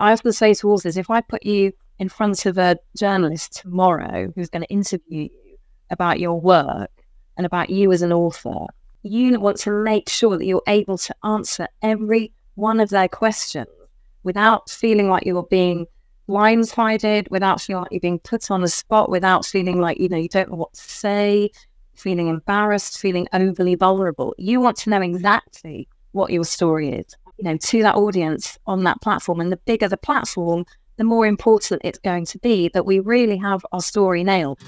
I often say to authors, if I put you in front of a journalist tomorrow who's going to interview you about your work and about you as an author, you want to make sure that you're able to answer every one of their questions without feeling like you're being blindsided, without feeling like you're being put on the spot, without feeling like, you know, you don't know what to say, feeling embarrassed, feeling overly vulnerable. You want to know exactly what your story is, you know, to that audience on that platform. And the bigger the platform, the more important it's going to be that we really have our story nailed.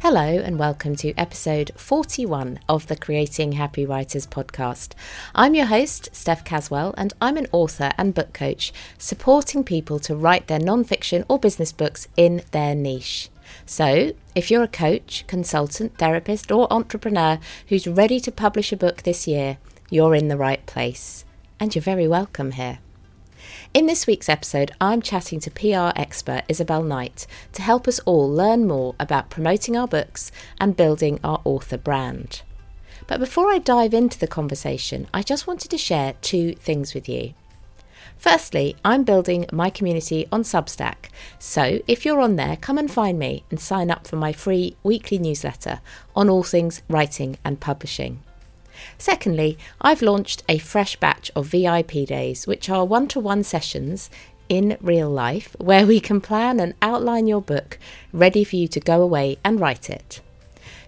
Hello, and welcome to episode 41 of the Creating Happy Writers podcast. I'm your host, Steph Caswell, and I'm an author and book coach supporting people to write their non-fiction or business books in their niche. So, if you're a coach, consultant, therapist, or entrepreneur who's ready to publish a book this year, you're in the right place. And you're very welcome here. In this week's episode, I'm chatting to PR expert Isabelle Knight to help us all learn more about promoting our books and building our author brand. But before I dive into the conversation, I just wanted to share two things with you. Firstly, I'm building my community on Substack, so if you're on there, come and find me and sign up for my free weekly newsletter on all things writing and publishing. Secondly, I've launched a fresh batch of VIP days, which are one to one sessions in real life where we can plan and outline your book ready for you to go away and write it.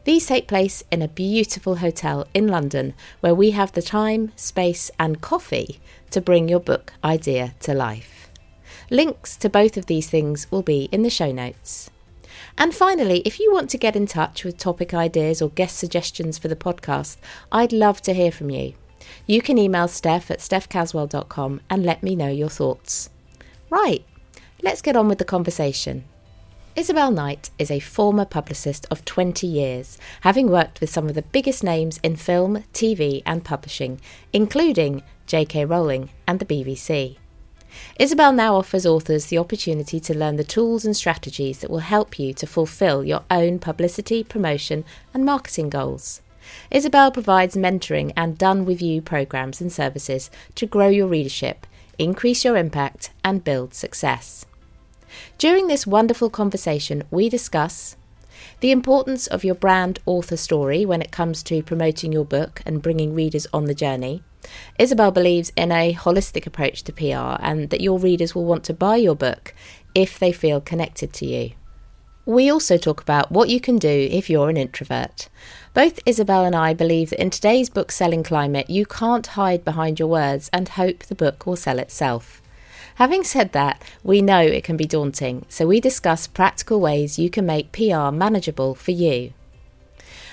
These take place in a beautiful hotel in London where we have the time, space, and coffee to bring your book idea to life. Links to both of these things will be in the show notes. And finally, if you want to get in touch with topic ideas or guest suggestions for the podcast, I'd love to hear from you. You can email Steph at stephcaswell.com and let me know your thoughts. Right, let's get on with the conversation. Isabelle Knight is a former publicist of 20 years, having worked with some of the biggest names in film, TV, and publishing, including J.K. Rowling and the BBC. Isabelle now offers authors the opportunity to learn the tools and strategies that will help you to fulfill your own publicity, promotion, and marketing goals. Isabelle provides mentoring and done with you programs and services to grow your readership, increase your impact, and build success. During this wonderful conversation, we discuss the importance of your brand author story when it comes to promoting your book and bringing readers on the journey Isabelle believes in a holistic approach to PR and that your readers will want to buy your book if they feel connected to you. We also talk about what you can do if you're an introvert. Both Isabelle and I believe that in today's book selling climate, you can't hide behind your words and hope the book will sell itself. Having said that, we know it can be daunting, so we discuss practical ways you can make PR manageable for you.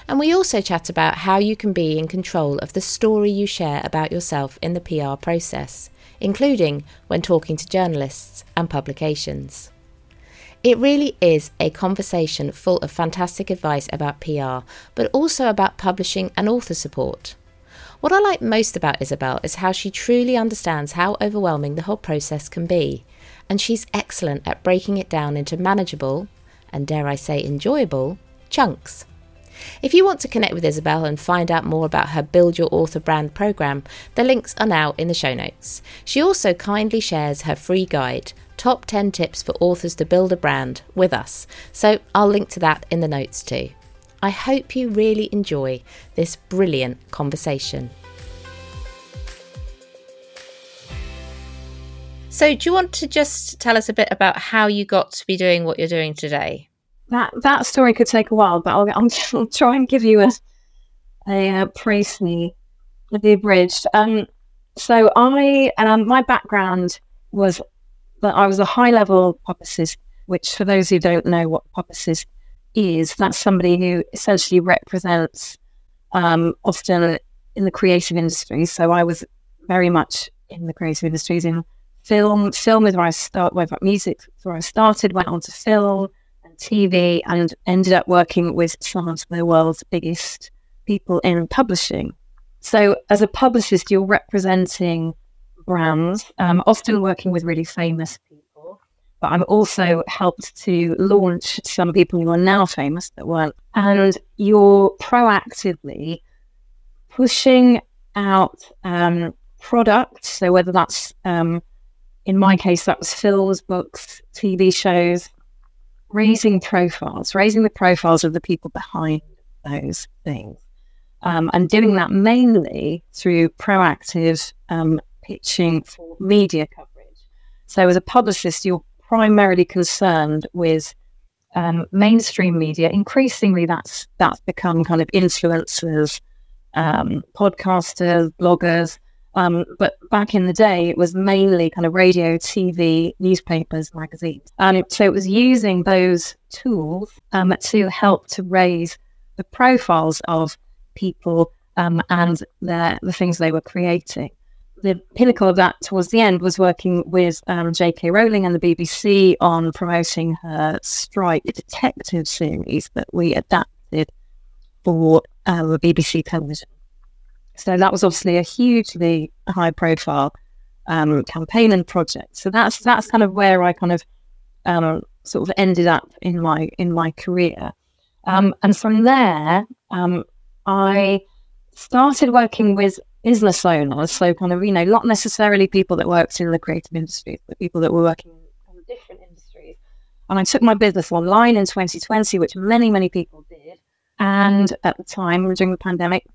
And we also chat about how you can be in control of the story you share about yourself in the PR process, including when talking to journalists and publications. It really is a conversation full of fantastic advice about PR, but also about publishing and author support. What I like most about Isabelle is how she truly understands how overwhelming the whole process can be, and she's excellent at breaking it down into manageable, and dare I say enjoyable, chunks. If you want to connect with Isabelle and find out more about her Build Your Author Brand program, the links are now in the show notes. She also kindly shares her free guide, Top 10 Tips for Authors to Build a Brand, with us, so I'll link to that in the notes too. I hope you really enjoy this brilliant conversation. So, do you want to just tell us a bit about how you got to be doing what you're doing today? That that story could take a while, but I'll, I'll, I'll try and give you a a, a briefly the abridged. Um, so I um, my background was that I was a high level publicist, which for those who don't know what publicist is, that's somebody who essentially represents um, often in the creative industry. So I was very much in the creative industries in film. Film is where I start. Where music is where I started. Went on to film TV and ended up working with some of the world's biggest people in publishing. So, as a publicist, you're representing brands, um, often working with really famous people. But I've also helped to launch some people who are now famous that weren't. And you're proactively pushing out um, products. So, whether that's um, in my case, that was films, books, TV shows, raising profiles, raising the profiles of the people behind those things. Um, and doing that mainly through proactive um, pitching for media coverage. So, as a publicist, you're primarily concerned with um, mainstream media. Increasingly, that's that's become kind of influencers, um, podcasters, bloggers. Um, but back in the day, it was mainly kind of radio, TV, newspapers, magazines. And so it was using those tools um, to help to raise the profiles of people um, and the, the things they were creating. The pinnacle of that towards the end was working with um, J.K. Rowling and the BBC on promoting her Strike detective series that we adapted for uh, BBC television. So that was obviously a hugely high profile um, campaign and project. So that's that's kind of where I kind of um, sort of ended up in my in my career. Um, and from there, um, I started working with business owners. So kind of you know not necessarily people that worked in the creative industries, but people that were working in different industries. And I took my business online in 2020, which many many people did. And at the time during the pandemic,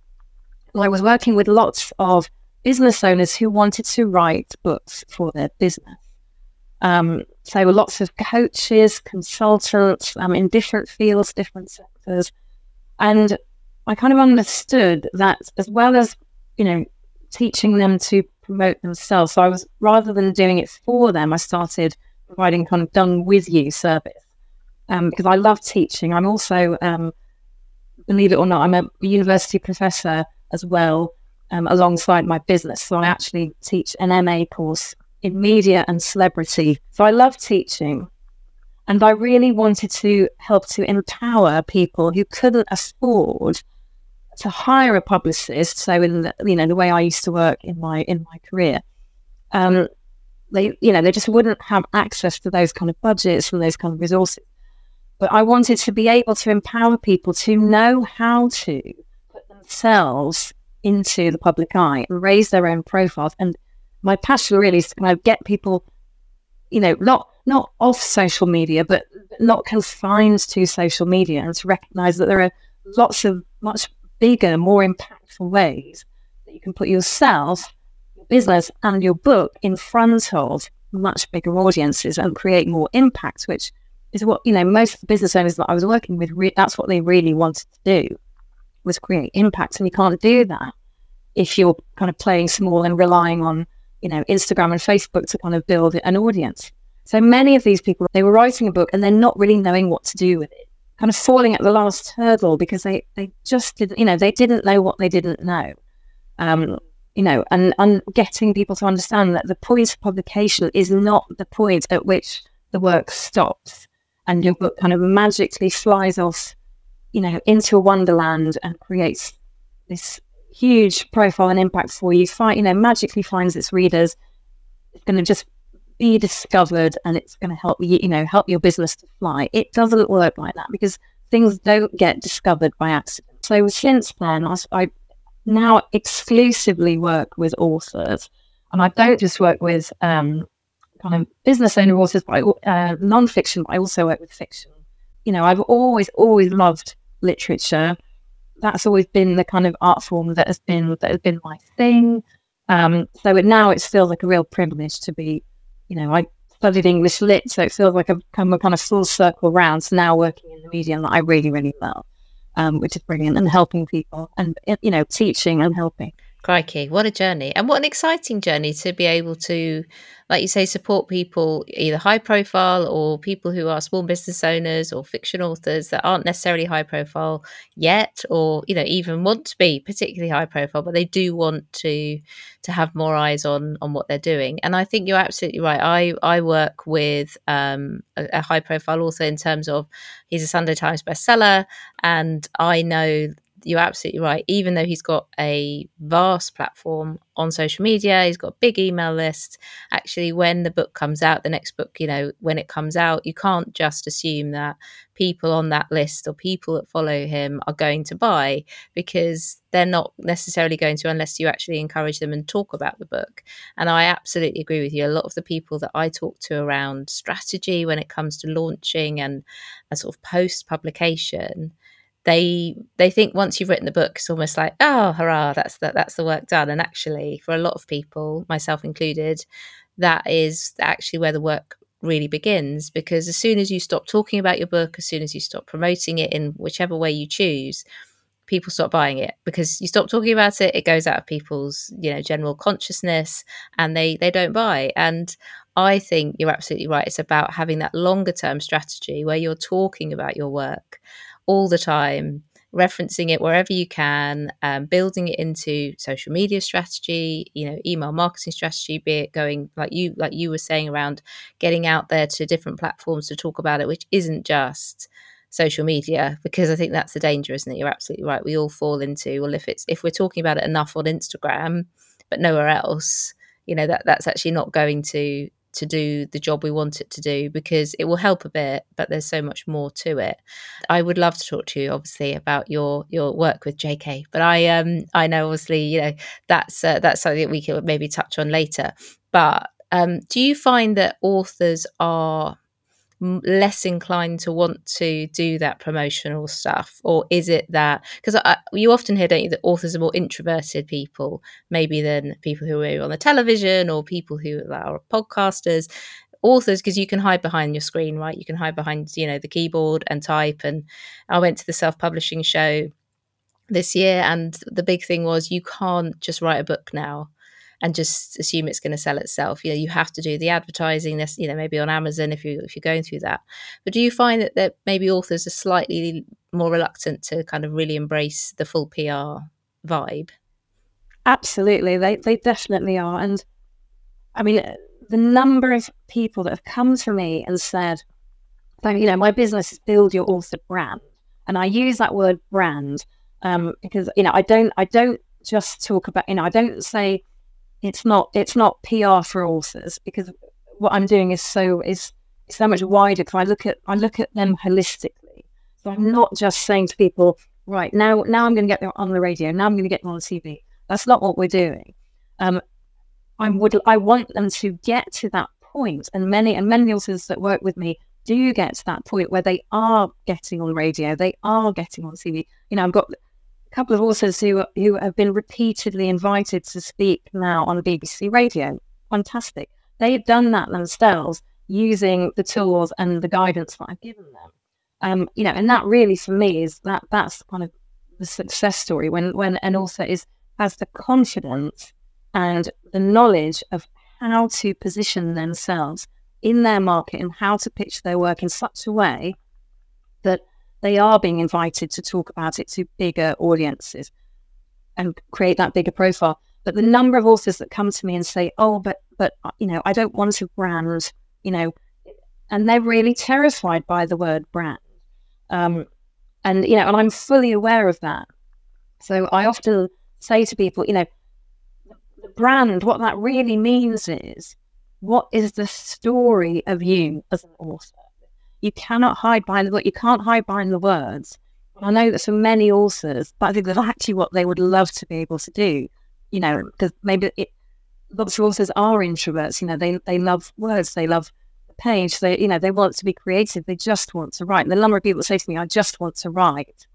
I was working with lots of business owners who wanted to write books for their business. Um, so lots of coaches, consultants um, in different fields, different sectors. And I kind of understood that as well as, you know, teaching them to promote themselves. So I was, rather than doing it for them, I started providing kind of done with you service um, because I love teaching. I'm also, um, believe it or not, I'm a university professor as well um, alongside my business. So I actually teach an MA course in media and celebrity. So I love teaching. And I really wanted to help to empower people who couldn't afford to hire a publicist. So in the, you know the way I used to work in my in my career, um, they you know they just wouldn't have access to those kind of budgets and those kind of resources. But I wanted to be able to empower people to know how to themselves into the public eye and raise their own profiles. And my passion really is to kind of get people, you know, not not off social media, but not confined to social media, and to recognise that there are lots of much bigger, more impactful ways that you can put yourself, your business, and your book in front of much bigger audiences and create more impact, which is what you know most of the business owners that I was working with. Re- that's what they really wanted to do was create impact. And you can't do that if you're kind of playing small and relying on, you know, Instagram and Facebook to kind of build an audience. So many of these people, they were writing a book and they're not really knowing what to do with it, kind of falling at the last hurdle because they, they just didn't, you know, they didn't know what they didn't know. Um, you know, and, and getting people to understand that the point of publication is not the point at which the work stops and your book kind of magically flies off you know, into a wonderland and creates this huge profile and impact for you. Find, you know, magically finds its readers. It's going to just be discovered, and it's going to help you, you know, help your business to fly. It doesn't work like that because things don't get discovered by accident. So since then, I, I now exclusively work with authors, and I don't just work with um, kind of business owner authors, but I, uh, non-fiction. But I also work with fiction. You know, I've always, always loved literature. That's always been the kind of art form that has been that has been my thing. Um, so it, now it feels like a real privilege to be, you know, I studied English lit, so it feels like I've come a kind of full circle round. So now working in the medium that I really, really love, um, which is brilliant, and helping people, and you know, teaching and helping. Crikey, what a journey. And what an exciting journey to be able to, like you say, support people, either high profile or people who are small business owners or fiction authors that aren't necessarily high profile yet, or, you know, even want to be particularly high profile, but they do want to to have more eyes on on what they're doing. And I think you're absolutely right. I, I work with um, a, a high profile author in terms of he's a Sunday Times bestseller, and I know you're absolutely right. Even though he's got a vast platform on social media, he's got a big email list. Actually, when the book comes out, the next book, you know, when it comes out, you can't just assume that people on that list or people that follow him are going to buy because they're not necessarily going to unless you actually encourage them and talk about the book. And I absolutely agree with you. A lot of the people that I talk to around strategy when it comes to launching and a sort of post publication they they think once you've written the book it's almost like oh hurrah that's the, that's the work done. And actually for a lot of people myself included that is actually where the work really begins because as soon as you stop talking about your book as soon as you stop promoting it in whichever way you choose people stop buying it because you stop talking about it it goes out of people's you know general consciousness and they they don't buy. And i think you're absolutely right it's about having that longer term strategy where you're talking about your work all the time, referencing it wherever you can, um, building it into social media strategy, you know, email marketing strategy, be it going like you like you were saying around getting out there to different platforms to talk about it, which isn't just social media because I think that's the danger, isn't it? You're absolutely right. We all fall into well, if it's if we're talking about it enough on Instagram, but nowhere else, you know that that's actually not going to to do the job we want it to do because it will help a bit but there's so much more to it. I would love to talk to you obviously about your your work with jk but i um i know obviously you know that's uh, that's something that we can maybe touch on later. But um do you find that authors are less inclined to want to do that promotional stuff? Or is it that because you often hear don't you that authors are more introverted people maybe than people who are on the television or people who are podcasters. Authors because you can hide behind your screen right? You can hide behind you know the keyboard and type. And i went to the self-publishing show this year and the big thing was you can't just write a book now and just assume it's going to sell itself. You know, you have to do the advertising. This, you know, maybe on Amazon if you if you're going through that. But do you find that that maybe authors are slightly more reluctant to kind of really embrace the full PR vibe? Absolutely, they they definitely are. And I mean, the number of people that have come to me and said, you know, my business is build your author brand, and I use that word brand um, because you know I don't I don't just talk about you know I don't say it's not it's not PR for authors because what I'm doing is so is so much wider because I look at I look at them holistically. So I'm not just saying to people, right now now I'm going to get them on the radio, now I'm going to get them on the TV. That's not what we're doing. Um, I would I want them to get to that point, and many and many authors that work with me do get to that point where they are getting on radio, they are getting on TV. You know, I've got couple of authors who who have been repeatedly invited to speak now on BBC Radio. Fantastic. They've done that themselves using the tools and the guidance that I've given them. Um, you know, and that really for me is that that's kind of the success story when when an author is has the confidence and the knowledge of how to position themselves in their market and how to pitch their work in such a way they are being invited to talk about it to bigger audiences and create that bigger profile. But the number of authors that come to me and say, "Oh, but but uh, you know, I don't want to brand," you know, and they're really terrified by the word brand. Um, and you know, and I'm fully aware of that. So I often say to people, you know, the brand, what that really means is, what is the story of you as an author? You cannot hide behind the book. You can't hide behind the words. I know that for many authors, but I think that's actually what they would love to be able to do. You know, because maybe it, lots of authors are introverts. You know, they they love words. They love the page. They you know they want to be creative. They just want to write. And the number of people that say to me, "I just want to write.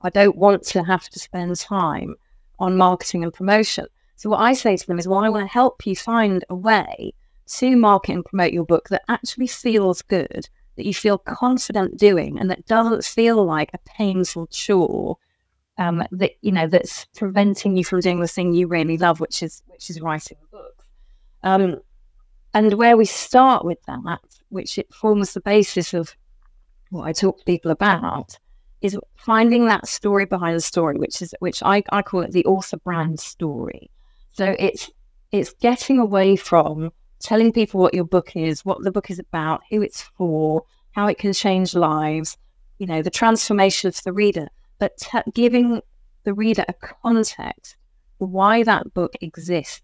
I don't want to have to spend time on marketing and promotion." So what I say to them is, "Well, I want to help you find a way to market and promote your book that actually feels good." That you feel confident doing and that doesn't feel like a painful chore um, that you know that's preventing you from doing the thing you really love, which is which is writing a book. Um, and where we start with that, which it forms the basis of what I talk to people about, is finding that story behind the story, which is which I, I call it the author brand story. So it's it's getting away from telling people what your book is, what the book is about, who it's for, how it can change lives, you know, the transformation of the reader. but t- giving the reader a context why that book exists,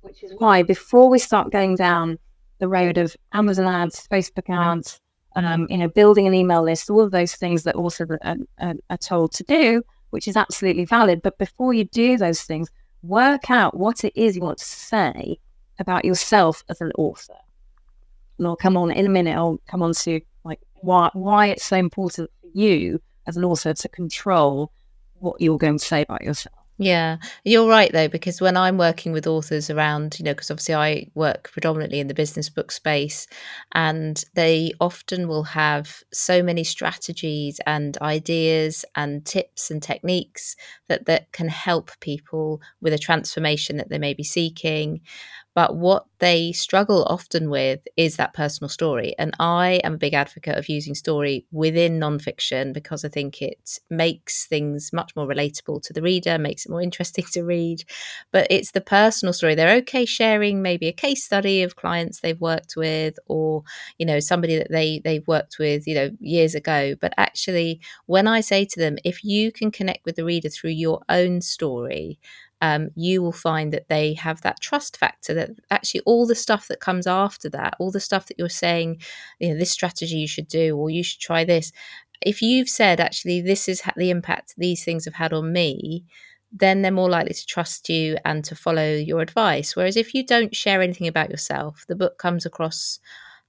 which is why before we start going down the road of Amazon ads, Facebook ads, um, you know, building an email list, all of those things that also are, are, are told to do, which is absolutely valid. But before you do those things, work out what it is you want to say about yourself as an author. And I'll come on in a minute. I'll come on to like why why it's so important for you as an author to control what you're going to say about yourself. Yeah, you're right though, because when I'm working with authors around, you know, because obviously I work predominantly in the business book space, and they often will have so many strategies and ideas and tips and techniques that that can help people with a transformation that they may be seeking. But what they struggle often with is that personal story. And I am a big advocate of using story within nonfiction because I think it makes things much more relatable to the reader, makes it more interesting to read. But it's the personal story. They're okay sharing maybe a case study of clients they've worked with or, you know, somebody that they they've worked with, you know, years ago. But actually when I say to them, if you can connect with the reader through your own story, um, you will find that they have that trust factor that actually all the stuff that comes after that, all the stuff that you're saying, you know, this strategy you should do, or you should try this. If you've said, actually, this is the impact these things have had on me, then they're more likely to trust you and to follow your advice. Whereas if you don't share anything about yourself, the book comes across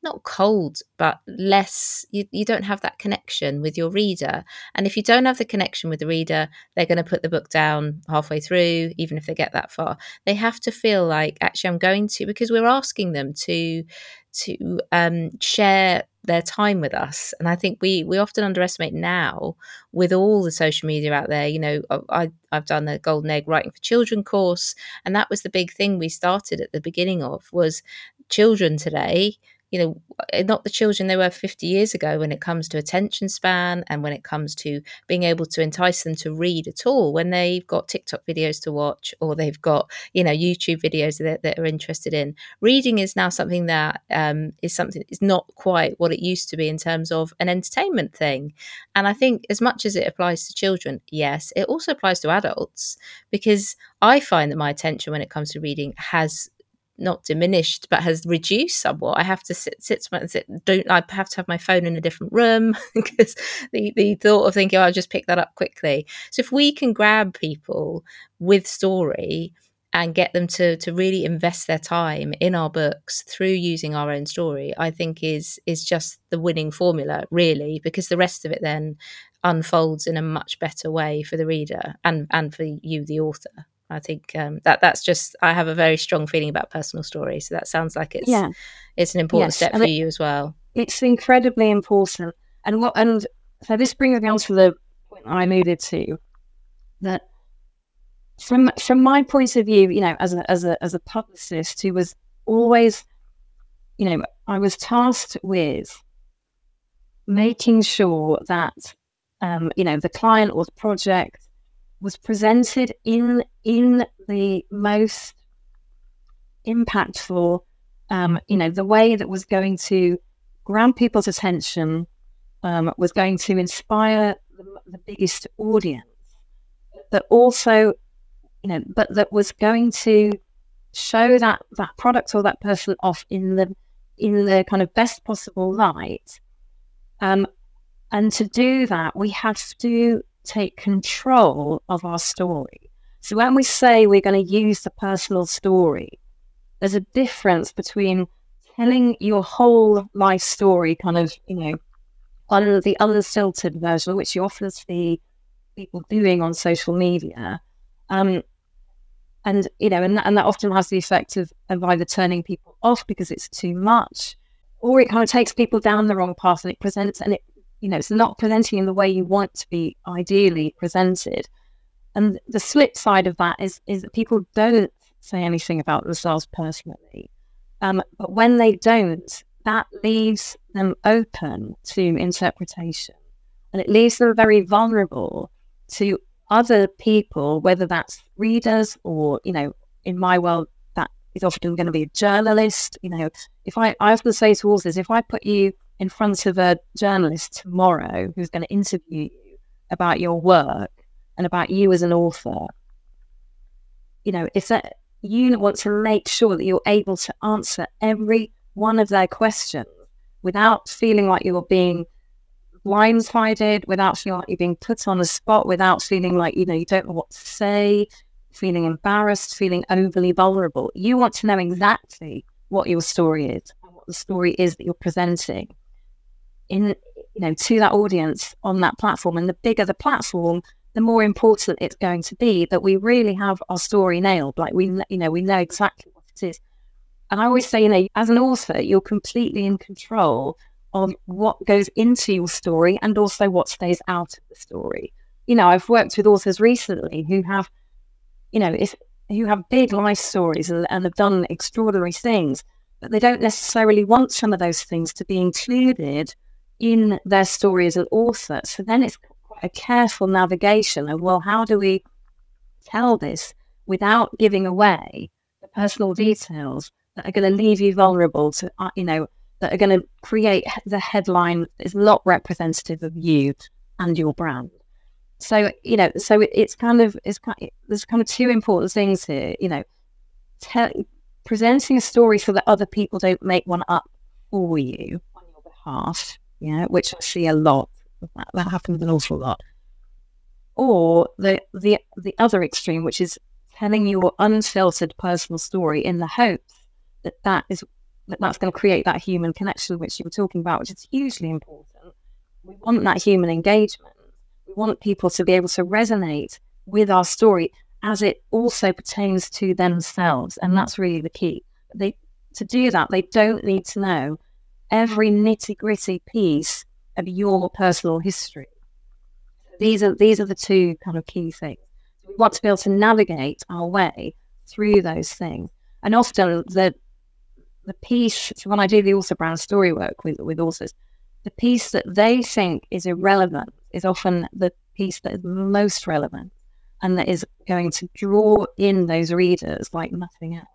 not cold, but less, you, you don't have that connection with your reader. And if you don't have the connection with the reader, they're going to put the book down halfway through, even if they get that far. They have to feel like, actually, I'm going to, because we're asking them to to um, share their time with us. And I think we we often underestimate now with all the social media out there. You know, I I've done the Golden Egg Writing for Children course, and that was the big thing we started at the beginning of was children today you know, eh, not the children they were 50 years ago when it comes to attention span and when it comes to being able to entice them to read at all when they've got TikTok videos to watch or they've got, you know, YouTube videos that, that are interested in. Reading is now something that um, is something is not quite what it used to be in terms of an entertainment thing. And I think as much as it applies to children, yes, it also applies to adults because I find that my attention when it comes to reading has not diminished but has reduced somewhat. I have to sit sit, somewhere and sit don't i have to have my phone in a different room because the the thought of thinking oh, i'll just pick that up quickly. So if we can grab people with story and get them to to really invest their time in our books through using our own story i think is is just the winning formula really because the rest of it then unfolds in a much better way for the reader and and for you the author I think um, that that's just I have a very strong feeling about personal stories. So that sounds like it's yeah. it's an important yes. step and for it, you as well. It's incredibly important, and what and so this brings me on to the point I alluded to that from from my point of view, you know, as a as a as a publicist who was always, you know, I was tasked with making sure that um, you know the client or the project was presented in in the most impactful, um, you know, the way that was going to grab people's attention, um, was going to inspire the, the biggest audience, but also, you know, but that was going to show that that product or that person off in the in the kind of best possible light. Um, and to do that, we have to take control of our story. So when we say we're going to use the personal story, there's a difference between telling your whole life story, kind of, you know, under the unfiltered version, which you often see people doing on social media. Um, and, you know, and that, and that often has the effect of, of either turning people off because it's too much, or it kind of takes people down the wrong path and it presents and it you know, it's not presenting in the way you want to be ideally presented. And the flip side of that is is that people don't say anything about themselves personally. Um, but when they don't, that leaves them open to interpretation. And it leaves them very vulnerable to other people, whether that's readers or, you know, in my world, that is often going to be a journalist. You know, if I, I often say to authors, if I put you in front of a journalist tomorrow who's going to interview you, about your work and about you as an author, you know, if that you want to make sure that you're able to answer every one of their questions without feeling like you're being blindsided, without feeling like you're being put on the spot, without feeling like, you know, you don't know what to say, feeling embarrassed, feeling overly vulnerable. You want to know exactly what your story is and what the story is that you're presenting in you know to that audience on that platform. And the bigger the platform, the more important it's going to be that we really have our story nailed. Like we you know we know exactly what it is. And I always say, you know, as an author, you're completely in control of what goes into your story and also what stays out of the story. You know, I've worked with authors recently who have, you know, if who have big life stories and, and have done extraordinary things, but they don't necessarily want some of those things to be included in their story as an author. So then it's quite a careful navigation of, well, how do we tell this without giving away the personal details that are going to leave you vulnerable to, uh, you know, that are going to create the headline that is not representative of you and your brand. So you know, so it, it's kind of it's kind of, there's kind of two important things here. You know, te- presenting a story so that other people don't make one up for you on your behalf. Yeah, which I see a lot. That, that happens an awful lot. Or the the the other extreme, which is telling your unfiltered personal story in the hopes that that is that that's going to create that human connection which you were talking about, which is hugely important. We want that human engagement. We want people to be able to resonate with our story as it also pertains to themselves, and that's really the key. They to do that, they don't need to know every nitty gritty piece of your personal history. These are these are the two kind of key things. We want to be able to navigate our way through those things, and often the the piece, so when I do the author brand story work with, with authors, the piece that they think is irrelevant is often the piece that is most relevant and that is going to draw in those readers like nothing else.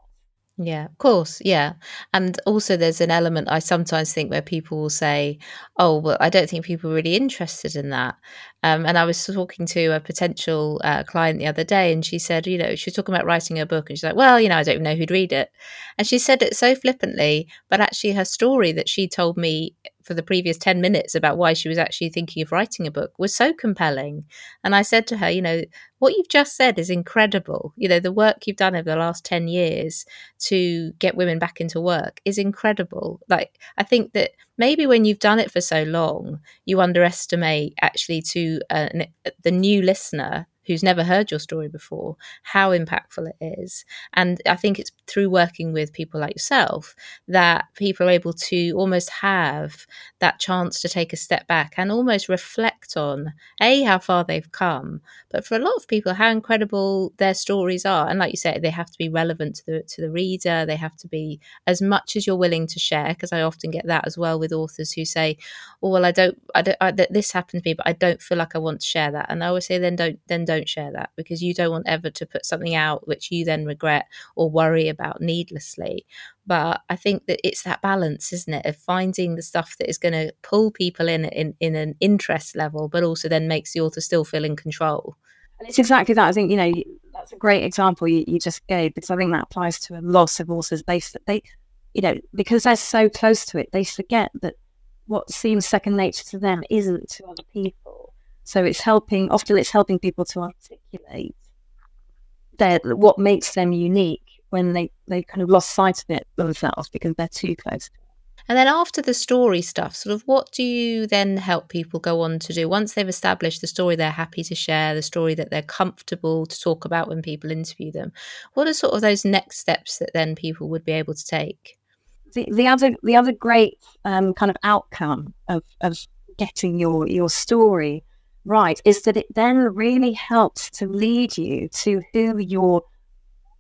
Yeah, of course. Yeah. And also, there's an element I sometimes think where people will say, Oh, well, I don't think people are really interested in that. Um, and I was talking to a potential uh, client the other day, and she said, You know, she was talking about writing a book, and she's like, Well, you know, I don't even know who'd read it. And she said it so flippantly, but actually, her story that she told me for the previous 10 minutes about why she was actually thinking of writing a book was so compelling. And I said to her, you know, what you've just said is incredible. You know, the work you've done over the last 10 years to get women back into work is incredible. Like, I think that maybe when you've done it for so long, you underestimate actually to uh, the new listener who's never heard your story before how impactful it is. And I think it's through working with people like yourself that people are able to almost have that chance to take a step back and almost reflect on a how far they've come, but for a lot of people how incredible their stories are. And like you said, they have to be relevant to the to the reader. They have to be as much as you're willing to share. Because I often get that as well with authors who say, "Oh well, I don't, I don't, I, this happened to me, but I don't feel like I want to share that." And I always say, then don't, then don't don't share that because you don't want ever to put something out which you then regret or worry about needlessly. But I think that it's that balance, isn't it, of finding the stuff that is going to pull people in, in in an interest level, but also then makes the author still feel in control. And it's exactly that. I think you know that's a great example you, you just gave because I think that applies to a lot of authors. They they you know because they're so close to it, they forget that what seems second nature to them isn't to other people. So it's helping, often it's helping people to articulate their, what makes them unique when they, they kind of lost sight of it themselves because they're too close and then after the story stuff, sort of what do you then help people go on to do once they've established the story they're happy to share, the story that they're comfortable to talk about when people interview them? What are sort of those next steps that then people would be able to take? The, the other the other great um, kind of outcome of, of getting your your story right is that it then really helps to lead you to who your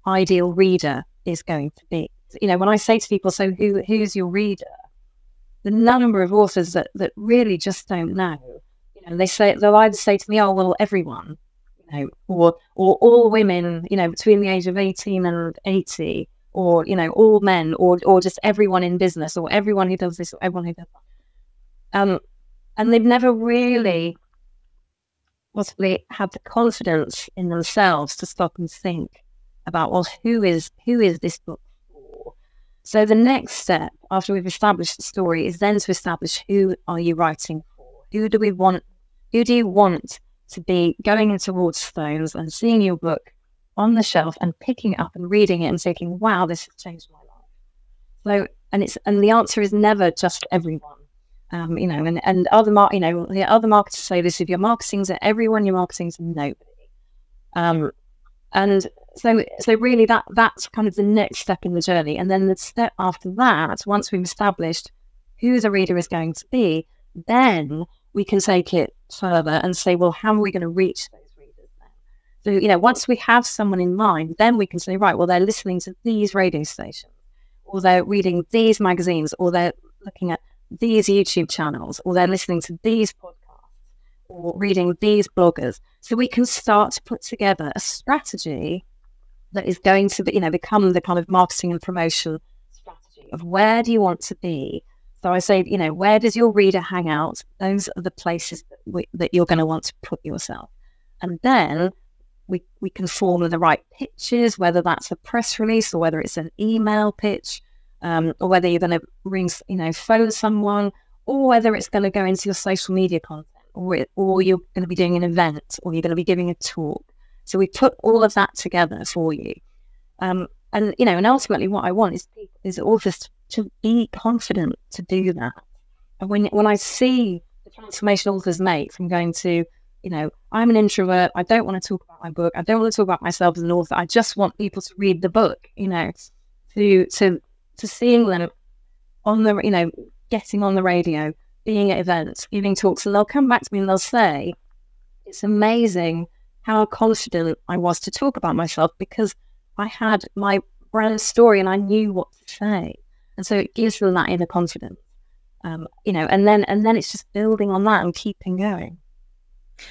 ideal reader is going to be. You know, when I say to people, so who who's your reader? The number of authors that, that really just don't know. You know, they say they'll either say to me, "Oh, well, everyone," you know, or or all women, you know, between the age of eighteen and eighty, or you know, all men, or or just everyone in business, or everyone who does this, or everyone who does that. Um, and they've never really possibly have the confidence in themselves to stop and think about, well, who is who is this book for? So the next step after we've established the story is then to establish who are you writing for? Who do we want? Who do you want to be going into Waterstones and seeing your book on the shelf and picking it up and reading it and thinking, wow, this has changed my life. So, and it's and the answer is never just everyone. Um, you know, and, and other mar- you know, the other marketers say this: if your marketing's at everyone, your marketing's nobody. Um, and so, so really, that that's kind of the next step in the journey. And then the step after that, once we've established who the reader is going to be, then we can take it further and say, well, how are we going to reach those readers then? So, you know, once we have someone in mind, then we can say, right, well, they're listening to these radio stations, or they're reading these magazines, or they're looking at these YouTube channels, or they're listening to these podcasts, or reading these bloggers. So we can start to put together a strategy that is going to be, you know, become the kind of marketing and promotion strategy of where do you want to be so I say, you know, where does your reader hang out? Those are the places that, we, that you're going to want to put yourself. And then we, we can form the right pitches, whether that's a press release or whether it's an email pitch, um, or whether you're going to ring, you know, phone someone, or whether it's going to go into your social media content, or, or you're going to be doing an event, or you're going to be giving a talk. So we put all of that together for you. Um, and, you know, and ultimately what I want is, is authors to be confident to do that. And when when I see the transformation authors make from going to, you know, I'm an introvert, I don't want to talk about my book, I don't want to talk about myself as an author, I just want people to read the book, you know, to to to seeing them on the you know, getting on the radio, being at events, giving talks, and they'll come back to me and they'll say, It's amazing how confident I was to talk about myself because I had my brand story and I knew what to say. And so it gives them that inner confidence um, you know and then and then it's just building on that and keeping going.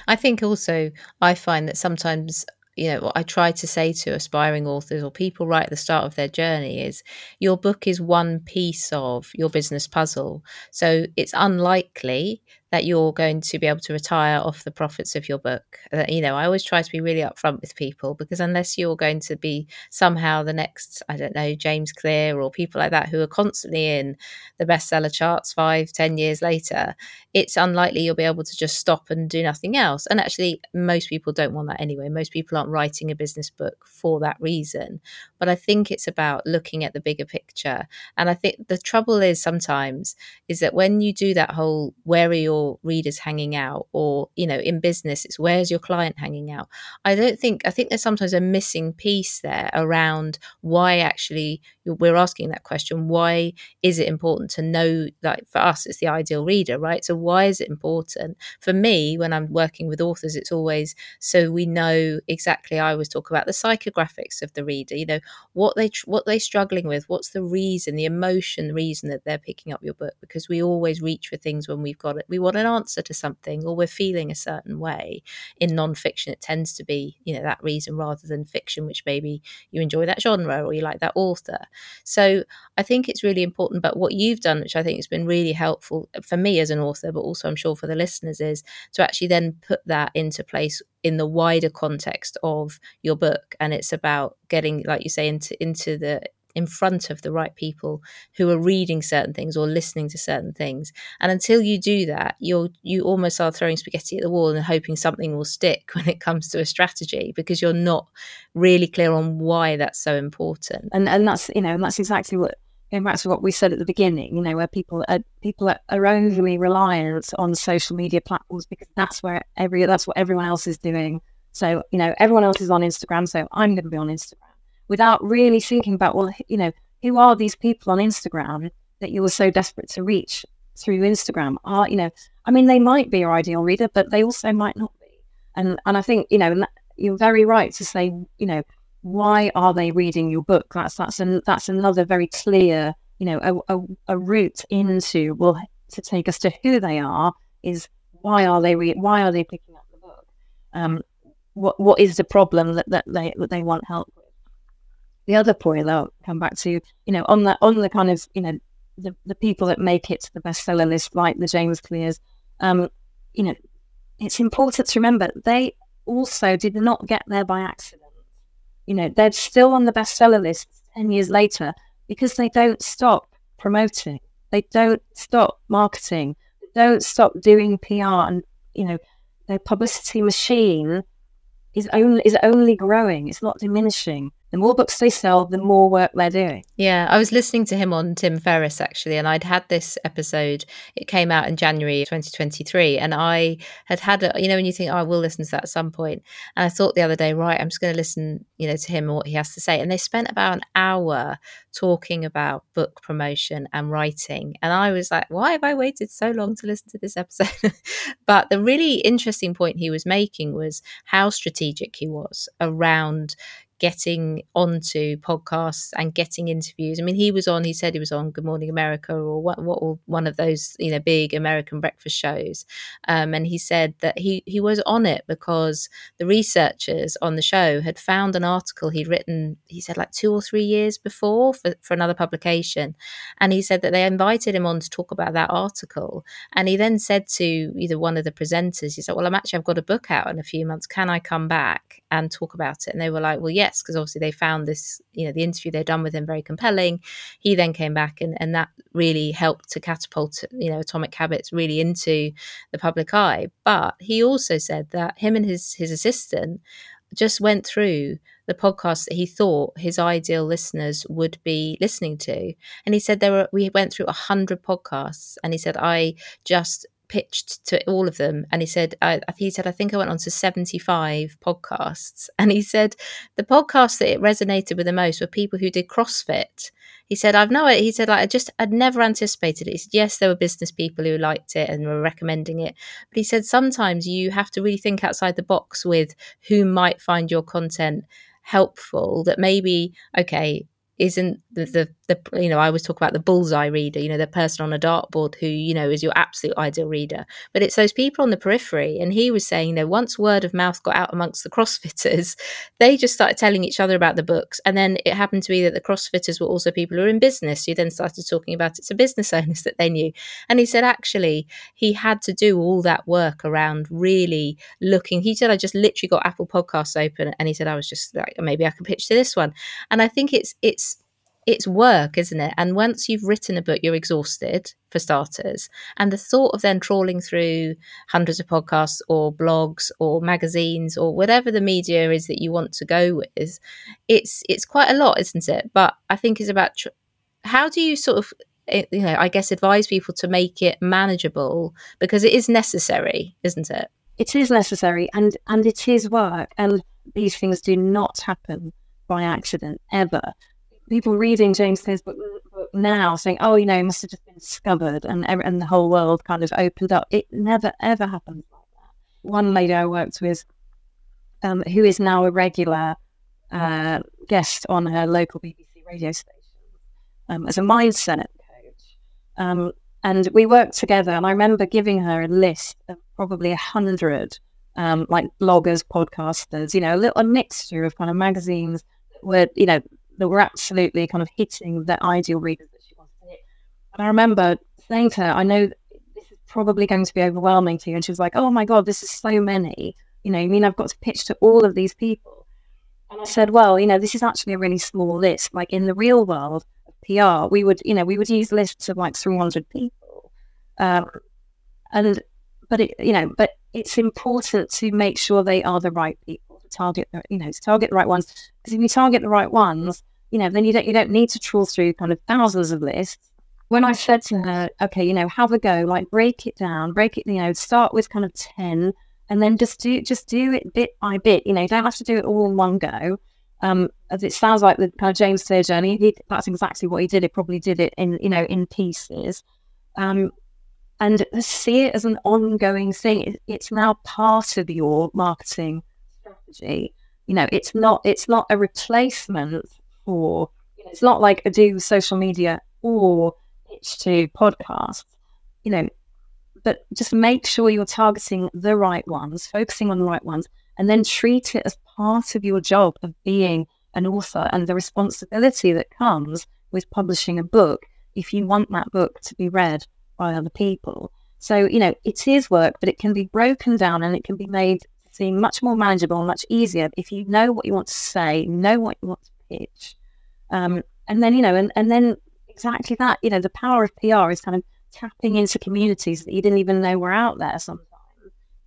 I think also i find that sometimes you know what i try to say to aspiring authors or people right at the start of their journey is your book is one piece of your business puzzle. So it's unlikely that you're going to be able to retire off the profits of your book. You know, I always try to be really upfront with people because unless you're going to be somehow the next, I don't know, James Clear or people like that who are constantly in the bestseller charts five, ten years later, it's unlikely you'll be able to just stop and do nothing else. And actually, most people don't want that anyway. Most people aren't writing a business book for that reason. But I think it's about looking at the bigger picture. And I think the trouble is sometimes is that when you do that whole where are your readers hanging out or you know in business it's where's your client hanging out i don't think i think there's sometimes a missing piece there around why actually we're asking that question why is it important to know that for us it's the ideal reader right? So why is it important? For me when i'm working with authors it's always so we know exactly i always talk about the psychographics of the reader you know what they what they're struggling with what's the reason the emotion the reason that they're picking up your book because we always reach for things when we've got it we want an answer to something or we're feeling a certain way. In non-fiction it tends to be you know that reason rather than fiction which maybe you enjoy that genre or you like that author so I think it's really important. But what you've done, which I think has been really helpful uh, for me as an author, but also I'm sure for the listeners, is to actually then put that into place in the wider context of your book. And it's about getting, like you say, into into the in front of the right people who are reading certain things or listening to certain things. And until you do that, you're you almost are throwing spaghetti at the wall and hoping something will stick when it comes to a strategy because you're not really clear on why that's so important. And and that's you know, and that's exactly what back to what we said at the beginning, you know, where people are people are, are overly reliant on social media platforms because that's where every that's what everyone else is doing. So, you know, everyone else is on Instagram, so I'm going to be on Instagram without really thinking about, well, you know, who are these people on Instagram that you were so desperate to reach through Instagram? Are, you know, I mean, they might be your ideal reader, but they also might not be. And, and I think, you know, you're very right to say, you know, why are they reading your book? That's, that's, an, that's another very clear, you know, a, a, a route into, well, to take us to who they are is why are they re- why are they picking up the book? Um, what what is the problem that, that they that they want help with? The other point I'll come back to, you know, on the on the kind of, you know, the, the people that make it to the bestseller list, like the James Clears, um, you know, it's important to remember they also did not get there by accident. You know, they're still on the bestseller list 10 years later because they don't stop promoting, they don't stop marketing, they don't stop doing PR. And, you know, their publicity machine is only, is only growing, it's not diminishing the more books they sell, the more work they're doing. Yeah, I was listening to him on Tim Ferriss actually, and I'd had this episode. It came out in January 2023, and I had had a, you know, when you think, oh, I will listen to that at some point, and I thought the other day, right, I'm just going to listen, you know, to him and what he has to say. And they spent about an hour talking about book promotion and writing, and I was like, why have I waited so long to listen to this episode? but the really interesting point he was making was how strategic he was around getting onto podcasts and getting interviews. I mean, he was on. He said he was on Good Morning America or what, what one of those you know big American breakfast shows, um, and he said that he he was on it because the researchers on the show had found an article he'd written. He said like two or three years before for for another publication, and he said that they invited him on to talk about that article, and he then said to either one of the presenters, he said, "Well, I'm actually I've got a book out in a few months. Can I come back and talk about it?" And they were like, "Well, yes." Because obviously they found this, you know, the interview they'd done with him very compelling. He then came back and, and that really helped to catapult, you know, Atomic Habits really into the public eye. But he also said that him and his his assistant just went through the podcast that he thought his ideal listeners would be listening to. And he said there were we went through a hundred podcasts and he said I just pitched to all of them and he said I, he said I think I went on to 75 podcasts. And he said the podcasts that it resonated with the most were people who did CrossFit. He said I've no he said like, I just I'd never anticipated it. He said yes there were business people who liked it and were recommending it. But he said sometimes you have to really think outside the box with who might find your content helpful that maybe okay isn't the, the, the you know I always talk about the bullseye reader, you know, the person on a dartboard who you know is your absolute ideal reader, but it's those people on the periphery. And he was saying, you know, once word of mouth got out amongst the CrossFitters, they just started telling each other about the books, and then it happened to be that the CrossFitters were also people who are in business, who then started talking about it to business owners that they knew. And he said, actually, he had to do all that work around really looking. He said, I just literally got Apple Podcasts open, and he said, I was just like, maybe I can pitch to this one. And I think it's it's it's work, isn't it? And once you've written a book, you're exhausted for starters. And the thought of then trawling through hundreds of podcasts or blogs or magazines or whatever the media is that you want to go with, it's it's quite a lot, isn't it? But I think it's about tr- how do you sort of eh, you know, I guess advise people to make it manageable because it is necessary, isn't it? It is necessary and and it is work and these things do not happen by accident ever people reading James Clear's book, now saying, "Oh, you know, it must have just been discovered," and and the whole world kind of opened up. It never ever happens like that. One lady I worked with, um, who is now a regular uh, guest on her local BBC radio station um, as a mindset coach, um, and we worked together. And I remember giving her a list of probably a hundred. Um, like bloggers, podcasters, you know, a little a mixture of kind of magazines where, you know, that were absolutely kind of hitting the ideal readers that she wanted to hit. And I remember saying to her, I know this is probably going to be overwhelming to you. And she was like, oh my God, this is so many. You know, I mean, I've got to pitch to all of these people. And I said, well, you know, this is actually a really small list. Like in the real world of PR, we would, you know, we would use lists of like 300 people. Um, and, but it, you know, but it's important to make sure they are the right people target the, you know, target the right ones. Because if you target the right ones, you know, then you don't you don't need to trawl through kind of thousands of lists. When I said to her, okay, you know, have a go, like break it down, break it, you know, start with kind of ten, and then just do just do it bit by bit. You know, you don't have to do it all in one go. Um, as it sounds like the kind of James Clear journey, he, that's exactly what he did. He probably did it in you know in pieces. Um, and see it as an ongoing thing. it's now part of your marketing strategy. You know, it's not it's not a replacement for. It's not like a do social media or pitch to podcasts. You know, but just make sure you're targeting the right ones, focusing on the right ones, and then treat it as part of your job of being an author and the responsibility that comes with publishing a book if you want that book to be read by other people. So, you know, it is work, but it can be broken down and it can be made seem much more manageable much easier if you know what you want to say, know what you want to pitch. Um, and then, you know, and, and then exactly that, you know, the power of PR is kind of tapping into communities that you didn't even know were out there sometimes,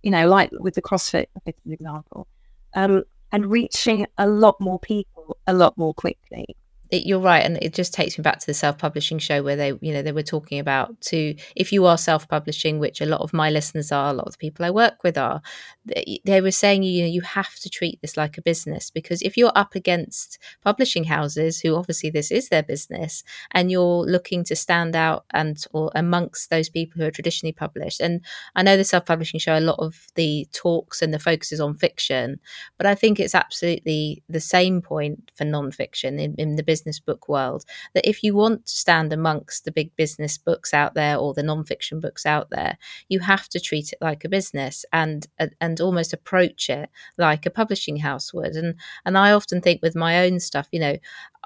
you know, like with the CrossFit example, um, and reaching a lot more people a lot more quickly it, you're right and it just takes me back to the self-publishing show where they you know they were talking about to if you are self-publishing which a lot of my listeners are a lot of the people i work with are they, they were saying you know you have to treat this like a business because if you're up against publishing houses who obviously this is their business and you're looking to stand out and or amongst those people who are traditionally published and i know the self-publishing show a lot of the talks and the focus is on fiction but i think it's absolutely the same point for non-fiction in, in the business business book world that if you want to stand amongst the big business books out there or the non-fiction books out there you have to treat it like a business and uh, and almost approach it like a publishing house would. And and I often think with my own stuff you know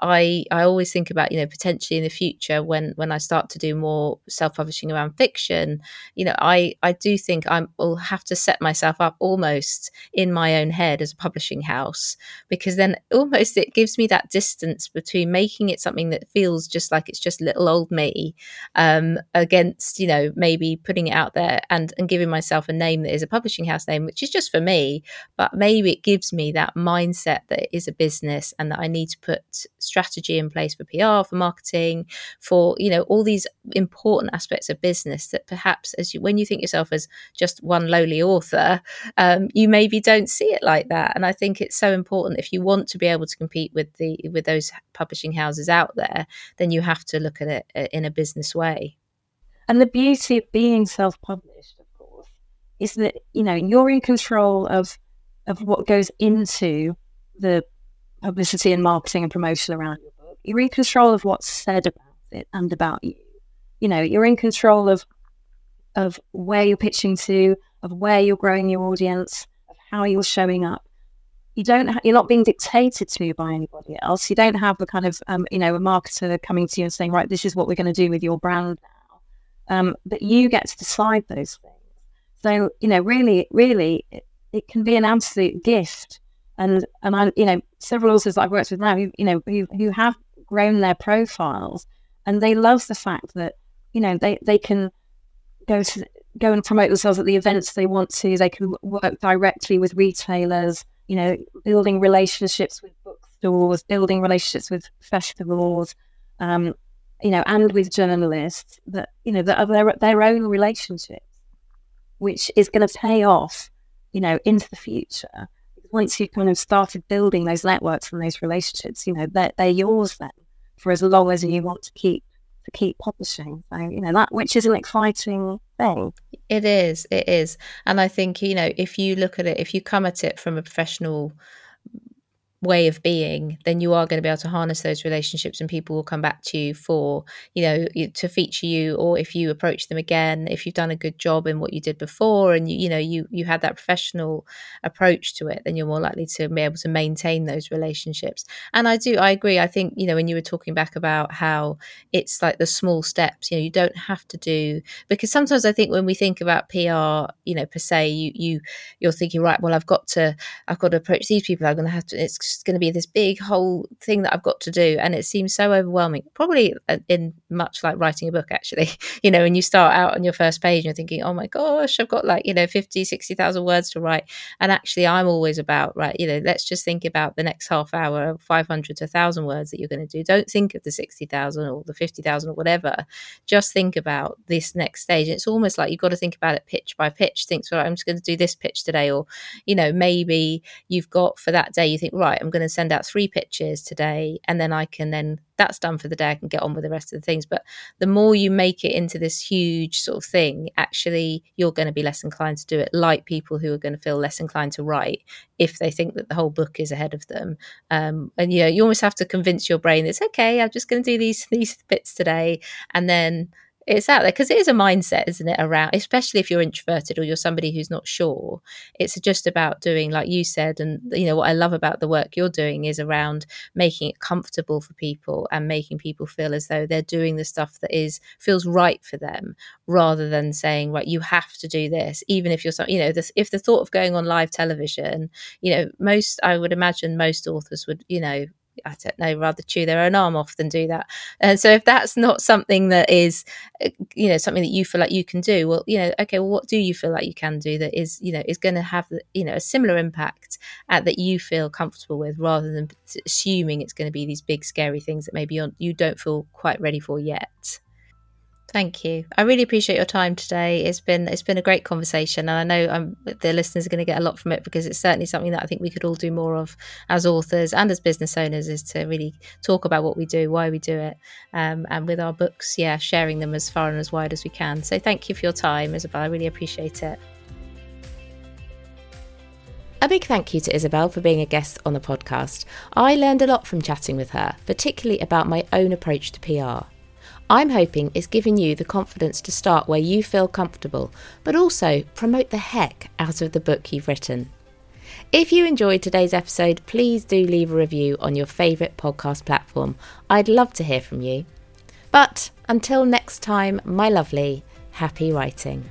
I I always think about you know potentially in the future when when I start to do more self publishing around fiction, you know I I do think I will have to set myself up almost in my own head as a publishing house because then almost it gives me that distance between making it something that feels just like it's just little old me um, against you know maybe putting it out there and and giving myself a name that is a publishing house name which is just for me, but maybe it gives me that mindset that it is a business and that I need to put strategy in place for PR, for marketing, for you know all these important aspects of business that perhaps as you when you think yourself as just one lowly author, um, you maybe don't see it like that. And I think it's so important if you want to be able to compete with the with those publishing houses out there, then you have to look at it uh, in a business way. And the beauty of being self-published, of course, is that you know you're in control of of what goes into the publicity and marketing and promotion around your book. You're in control of what's said about it and about you. You know, you're in control of of where you're pitching to, of where you're growing your audience, of how you're showing up. You don't. Ha- you're not being dictated to by anybody else. You don't have the kind of um, you know a marketer coming to you and saying, right, this is what we're going to do with your brand now. Um, but you get to decide those things. So you know, really, really, it, it can be an absolute gift and and I you know several authors I've worked with now who you know who, who have grown their profiles and they love the fact that you know they they can go to go and promote themselves at the events they want to they can work directly with retailers you know building relationships with bookstores building relationships with festivals um, you know and with journalists that you know that are their, their own relationships which is going to pay off you know into the future. Once you've kind of started building those networks and those relationships, you know, they're, they're yours then for as long as you want to keep to keep publishing. So, you know, that which is an exciting thing. It is, it is. And I think, you know, if you look at it, if you come at it from a professional way of being, then you are going to be able to harness those relationships and people will come back to you for, you know, to feature you or if you approach them again, if you've done a good job in what you did before and you, you know, you you had that professional approach to it, then you're more likely to be able to maintain those relationships. And I do, I agree. I think, you know, when you were talking back about how it's like the small steps, you know, you don't have to do because sometimes I think when we think about PR, you know, per se, you you you're thinking, right, well, I've got to I've got to approach these people, I'm gonna have to it's just going to be this big whole thing that I've got to do. And it seems so overwhelming, probably uh, in much like writing a book, actually. You know, when you start out on your first page, and you're thinking, oh my gosh, I've got like, you know, 50, 60,000 words to write. And actually, I'm always about, right, you know, let's just think about the next half hour, 500 to 1,000 words that you're going to do. Don't think of the 60,000 or the 50,000 or whatever. Just think about this next stage. And it's almost like you've got to think about it pitch by pitch. Think, well, I'm just going to do this pitch today. Or, you know, maybe you've got for that day, you think, right, I'm going to send out three pitches today and then I can then that's done for the day I can get on with the rest of the things. But the more you make it into this huge sort of thing actually you're going to be less inclined to do it. Like people who are going to feel less inclined to write if they think that the whole book is ahead of them. Um, and you know you almost have to convince your brain it's okay I'm just going to do these these bits today. And then it's out there because it is a mindset isn't it around especially if you're introverted or you're somebody who's not sure. It's just about doing like you said and you know what i love about the work you're doing is around making it comfortable for people and making people feel as though they're doing the stuff that is feels right for them rather than saying right you have to do this even if you're you know this, if the thought of going on live television you know most i would imagine most authors would you know I don't know, rather chew their own arm off than do that. And so if that's not something that is, uh, you know, something that you feel like you can do, well, you know, okay, well, what do you feel like you can do that is, you know, is going to have, you know, a similar impact at, that you feel comfortable with rather than assuming it's going to be these big scary things that maybe you're, you don't feel quite ready for yet. Thank you. I really appreciate your time today. It's been it's been a great conversation, and I know I'm, the listeners are going to get a lot from it because it's certainly something that I think we could all do more of as authors and as business owners is to really talk about what we do, why we do it, um, and with our books, yeah, sharing them as far and as wide as we can. So thank you for your time, Isabelle. I really appreciate it. A big thank you to Isabelle for being a guest on the podcast. I learned a lot from chatting with her, particularly about my own approach to PR. I'm hoping it's giving you the confidence to start where you feel comfortable, but also promote the heck out of the book you've written. If you enjoyed today's episode, please do leave a review on your favourite podcast platform. I'd love to hear from you. But until next time, my lovely, happy writing.